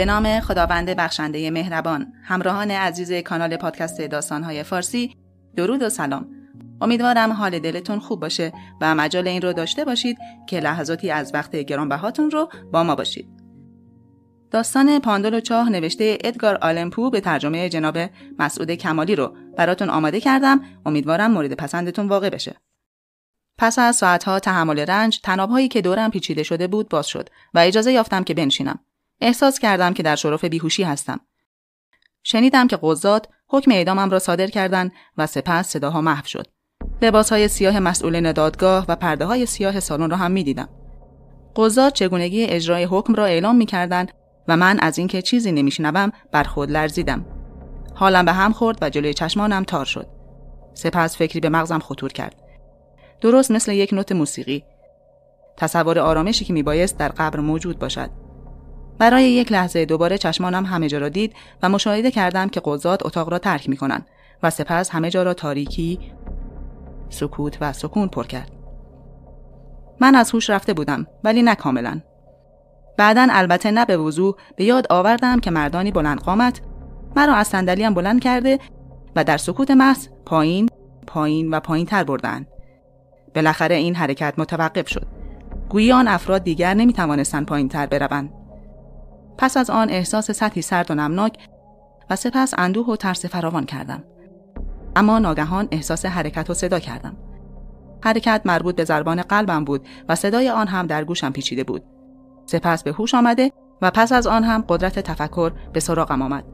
به نام خداوند بخشنده مهربان همراهان عزیز کانال پادکست داستانهای فارسی درود و سلام. امیدوارم حال دلتون خوب باشه و مجال این رو داشته باشید که لحظاتی از وقت گرانبهاتون رو با ما باشید. داستان پاندول و چاه نوشته ادگار آلمپو به ترجمه جناب مسعود کمالی رو براتون آماده کردم. امیدوارم مورد پسندتون واقع بشه. پس از ساعتها تحمل رنج تنابهایی که دورم پیچیده شده بود باز شد و اجازه یافتم که بنشینم. احساس کردم که در شرف بیهوشی هستم. شنیدم که قضات حکم اعدامم را صادر کردند و سپس صداها محو شد. لباس های سیاه مسئول دادگاه و پرده های سیاه سالن را هم می دیدم. قضات چگونگی اجرای حکم را اعلام می کردن و من از اینکه چیزی نمیشنوم بر خود لرزیدم. حالم به هم خورد و جلوی چشمانم تار شد. سپس فکری به مغزم خطور کرد. درست مثل یک نوت موسیقی. تصور آرامشی که میبایست در قبر موجود باشد. برای یک لحظه دوباره چشمانم همه جا را دید و مشاهده کردم که قضات اتاق را ترک می کنند و سپس همه جا را تاریکی، سکوت و سکون پر کرد. من از هوش رفته بودم ولی نه کاملا. بعدا البته نه به وضوع به یاد آوردم که مردانی بلند قامت مرا از صندلیم بلند کرده و در سکوت محض پایین پایین و پایین تر بردن. بالاخره این حرکت متوقف شد. گویی آن افراد دیگر نمی توانستند پایین تر بروند. پس از آن احساس سطحی سرد و نمناک و سپس اندوه و ترس فراوان کردم. اما ناگهان احساس حرکت و صدا کردم. حرکت مربوط به ضربان قلبم بود و صدای آن هم در گوشم پیچیده بود. سپس به هوش آمده و پس از آن هم قدرت تفکر به سراغم آمد.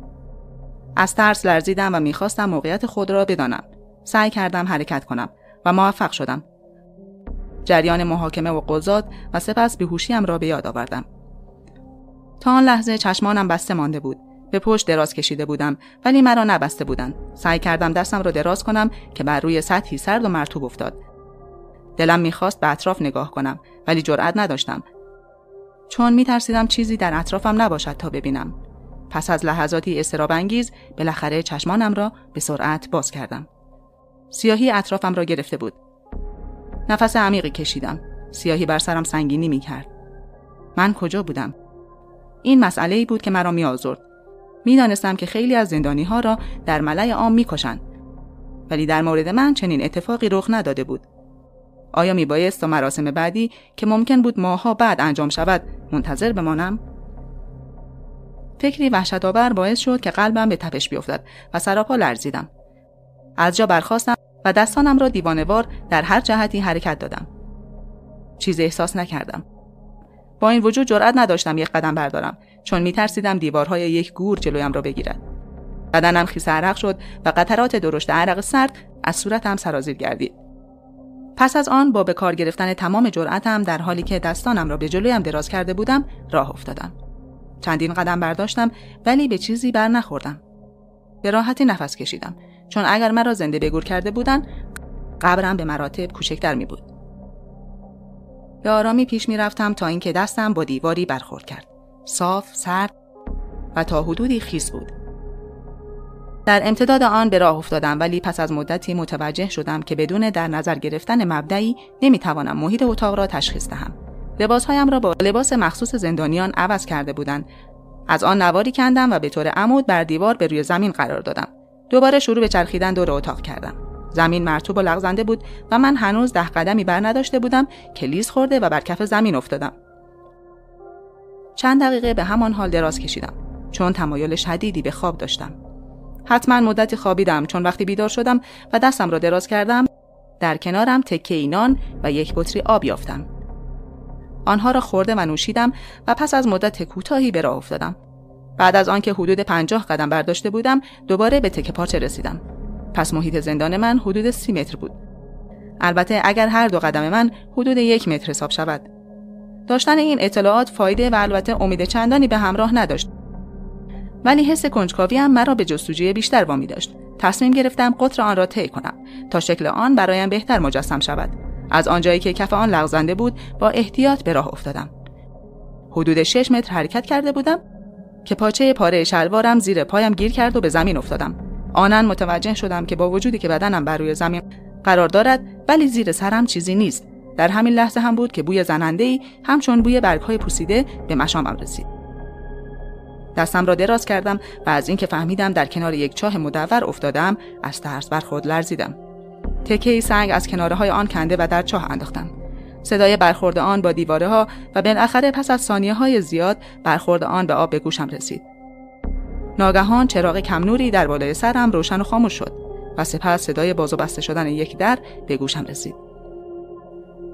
از ترس لرزیدم و می‌خواستم موقعیت خود را بدانم. سعی کردم حرکت کنم و موفق شدم. جریان محاکمه و قضات و سپس بیهوشیم را به یاد آوردم. تا آن لحظه چشمانم بسته مانده بود. به پشت دراز کشیده بودم ولی مرا نبسته بودند. سعی کردم دستم را دراز کنم که بر روی سطحی سرد و مرتوب افتاد. دلم می‌خواست به اطراف نگاه کنم ولی جرأت نداشتم. چون میترسیدم چیزی در اطرافم نباشد تا ببینم. پس از لحظاتی استراب انگیز بالاخره چشمانم را به سرعت باز کردم. سیاهی اطرافم را گرفته بود. نفس عمیقی کشیدم. سیاهی بر سرم سنگینی می‌کرد. من کجا بودم؟ این مسئله ای بود که مرا می آزرد. می دانستم که خیلی از زندانی ها را در ملای عام می کشند. ولی در مورد من چنین اتفاقی رخ نداده بود. آیا می بایست تا مراسم بعدی که ممکن بود ماها بعد انجام شود منتظر بمانم؟ فکری وحشتآور باعث شد که قلبم به تپش بیفتد و سراپا لرزیدم. از جا برخواستم و دستانم را دیوانوار در هر جهتی حرکت دادم. چیز احساس نکردم. با این وجود جرأت نداشتم یک قدم بردارم چون میترسیدم دیوارهای یک گور جلویم را بگیرد. بدنم خیس عرق شد و قطرات درشت عرق سرد از صورتم سرازیر گردید. پس از آن با به کار گرفتن تمام جرأتم در حالی که دستانم را به جلویم دراز کرده بودم راه افتادم. چندین قدم برداشتم ولی به چیزی بر نخوردم. به راحتی نفس کشیدم چون اگر مرا زنده بگور کرده بودن قبرم به مراتب کوچکتر می بود به آرامی پیش می رفتم تا اینکه دستم با دیواری برخورد کرد. صاف، سرد و تا حدودی خیس بود. در امتداد آن به راه افتادم ولی پس از مدتی متوجه شدم که بدون در نظر گرفتن مبدعی نمی‌توانم محیط اتاق را تشخیص دهم. لباسهایم را با لباس مخصوص زندانیان عوض کرده بودند. از آن نواری کندم و به طور عمود بر دیوار به روی زمین قرار دادم. دوباره شروع به چرخیدن دور اتاق کردم. زمین مرتوب و لغزنده بود و من هنوز ده قدمی بر نداشته بودم که لیز خورده و بر کف زمین افتادم. چند دقیقه به همان حال دراز کشیدم چون تمایل شدیدی به خواب داشتم. حتما مدتی خوابیدم چون وقتی بیدار شدم و دستم را دراز کردم در کنارم تکه اینان و یک بطری آب یافتم. آنها را خورده و نوشیدم و پس از مدت کوتاهی به راه افتادم. بعد از آنکه حدود پنجاه قدم برداشته بودم دوباره به تکه پارچه رسیدم. پس محیط زندان من حدود سی متر بود. البته اگر هر دو قدم من حدود یک متر حساب شود. داشتن این اطلاعات فایده و البته امید چندانی به همراه نداشت. ولی حس کنجکاوی هم مرا به جستجوی بیشتر وامی داشت. تصمیم گرفتم قطر آن را طی کنم تا شکل آن برایم بهتر مجسم شود. از آنجایی که کف آن لغزنده بود با احتیاط به راه افتادم. حدود 6 متر حرکت کرده بودم که پاچه پاره شلوارم زیر پایم گیر کرد و به زمین افتادم. آنن متوجه شدم که با وجودی که بدنم بر روی زمین قرار دارد ولی زیر سرم چیزی نیست. در همین لحظه هم بود که بوی زننده ای همچون بوی برگهای پوسیده به مشامم رسید. دستم را دراز کردم و از اینکه فهمیدم در کنار یک چاه مدور افتادم از ترس بر خود لرزیدم. تکه سنگ از کناره های آن کنده و در چاه انداختم. صدای برخورد آن با دیواره ها و بالاخره پس از ثانیه های زیاد برخورد آن به آب به گوشم رسید. ناگهان چراغ کم نوری در بالای سرم روشن و خاموش شد و سپس صدای باز و بسته شدن یک در به گوشم رسید.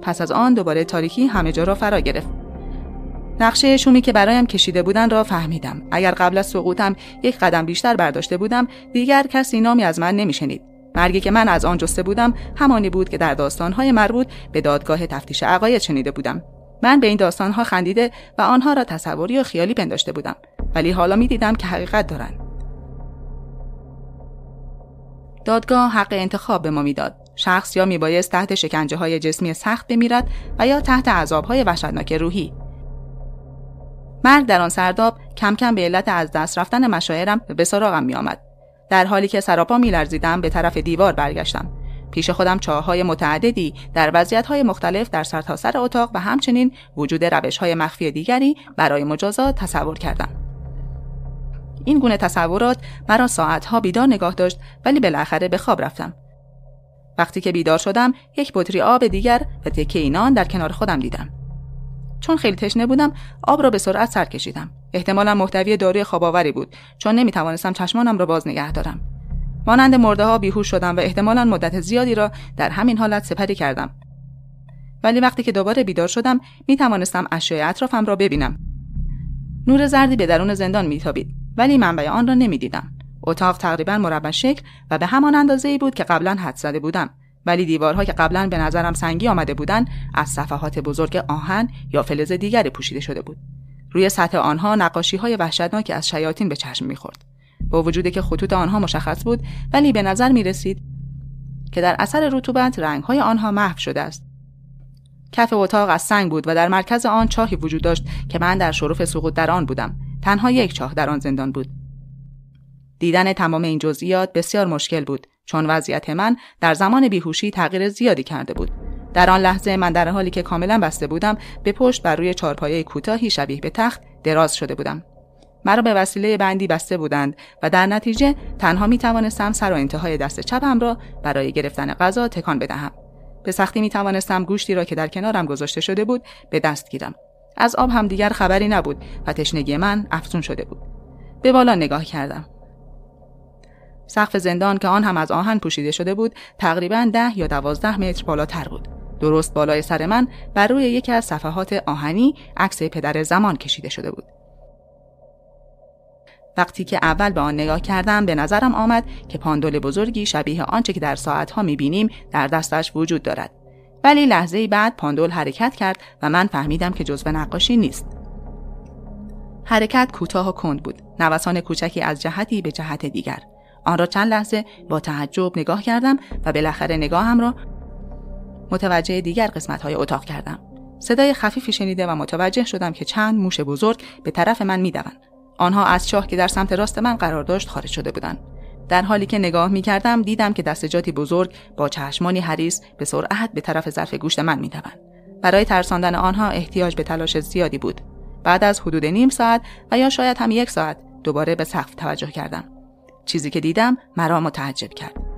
پس از آن دوباره تاریکی همه جا را فرا گرفت. نقشه شومی که برایم کشیده بودن را فهمیدم. اگر قبل از سقوطم یک قدم بیشتر برداشته بودم دیگر کسی نامی از من نمیشنید. مرگی که من از آن جسته بودم همانی بود که در داستانهای مربوط به دادگاه تفتیش عقاید شنیده بودم. من به این داستانها خندیده و آنها را تصوری و خیالی پنداشته بودم. ولی حالا می دیدم که حقیقت دارند دادگاه حق انتخاب به ما می‌داد شخص یا میبایست تحت شکنجه های جسمی سخت بمیرد و یا تحت عذاب های وحشتناک روحی مرگ در آن سرداب کم کم به علت از دست رفتن مشاعرم به سراغم می آمد. در حالی که سراپا می لرزیدم به طرف دیوار برگشتم. پیش خودم های متعددی در های مختلف در سرتاسر سر اتاق و همچنین وجود های مخفی دیگری برای مجازات تصور کردم. این گونه تصورات مرا ساعتها بیدار نگاه داشت ولی بالاخره به خواب رفتم. وقتی که بیدار شدم یک بطری آب دیگر و تکه اینان در کنار خودم دیدم. چون خیلی تشنه بودم آب را به سرعت سر کشیدم. احتمالا محتوی داروی خواباوری بود چون نمی‌توانستم چشمانم را باز نگه دارم. مانند مرده ها بیهوش شدم و احتمالا مدت زیادی را در همین حالت سپری کردم. ولی وقتی که دوباره بیدار شدم می توانستم اشیاء اطرافم را ببینم. نور زردی به درون زندان میتابید. ولی منبع آن را نمی‌دیدم. اتاق تقریبا مربع شکل و به همان اندازه ای بود که قبلا حد زده بودم. ولی دیوارها که قبلا به نظرم سنگی آمده بودند از صفحات بزرگ آهن یا فلز دیگری پوشیده شده بود. روی سطح آنها نقاشی های وحشتناکی از شیاطین به چشم می‌خورد. با وجودی که خطوط آنها مشخص بود ولی به نظر می رسید که در اثر رطوبت رنگ های آنها محو شده است. کف اتاق از سنگ بود و در مرکز آن چاهی وجود داشت که من در شرف سقوط در آن بودم. تنها یک چاه در آن زندان بود. دیدن تمام این جزئیات بسیار مشکل بود چون وضعیت من در زمان بیهوشی تغییر زیادی کرده بود. در آن لحظه من در حالی که کاملا بسته بودم به پشت بر روی چارپایه کوتاهی شبیه به تخت دراز شده بودم. مرا به وسیله بندی بسته بودند و در نتیجه تنها می توانستم سر و انتهای دست چپم را برای گرفتن غذا تکان بدهم. به سختی می توانستم گوشتی را که در کنارم گذاشته شده بود به دست گیرم. از آب هم دیگر خبری نبود و تشنگی من افزون شده بود. به بالا نگاه کردم. سقف زندان که آن هم از آهن پوشیده شده بود تقریبا ده یا دوازده متر بالاتر بود. درست بالای سر من بر روی یکی از صفحات آهنی عکس پدر زمان کشیده شده بود. وقتی که اول به آن نگاه کردم به نظرم آمد که پاندول بزرگی شبیه آنچه که در ساعتها می‌بینیم در دستش وجود دارد. ولی لحظه بعد پاندول حرکت کرد و من فهمیدم که جزو نقاشی نیست حرکت کوتاه و کند بود نوسان کوچکی از جهتی به جهت دیگر آن را چند لحظه با تعجب نگاه کردم و بالاخره نگاهم را متوجه دیگر قسمت های اتاق کردم. صدای خفیفی شنیده و متوجه شدم که چند موش بزرگ به طرف من می‌دوند. آنها از چاه که در سمت راست من قرار داشت خارج شده بودند. در حالی که نگاه می کردم دیدم که دستجاتی بزرگ با چشمانی حریص به سرعت به طرف ظرف گوشت من می‌دوند. برای ترساندن آنها احتیاج به تلاش زیادی بود. بعد از حدود نیم ساعت و یا شاید هم یک ساعت دوباره به سقف توجه کردم. چیزی که دیدم مرا متعجب کرد.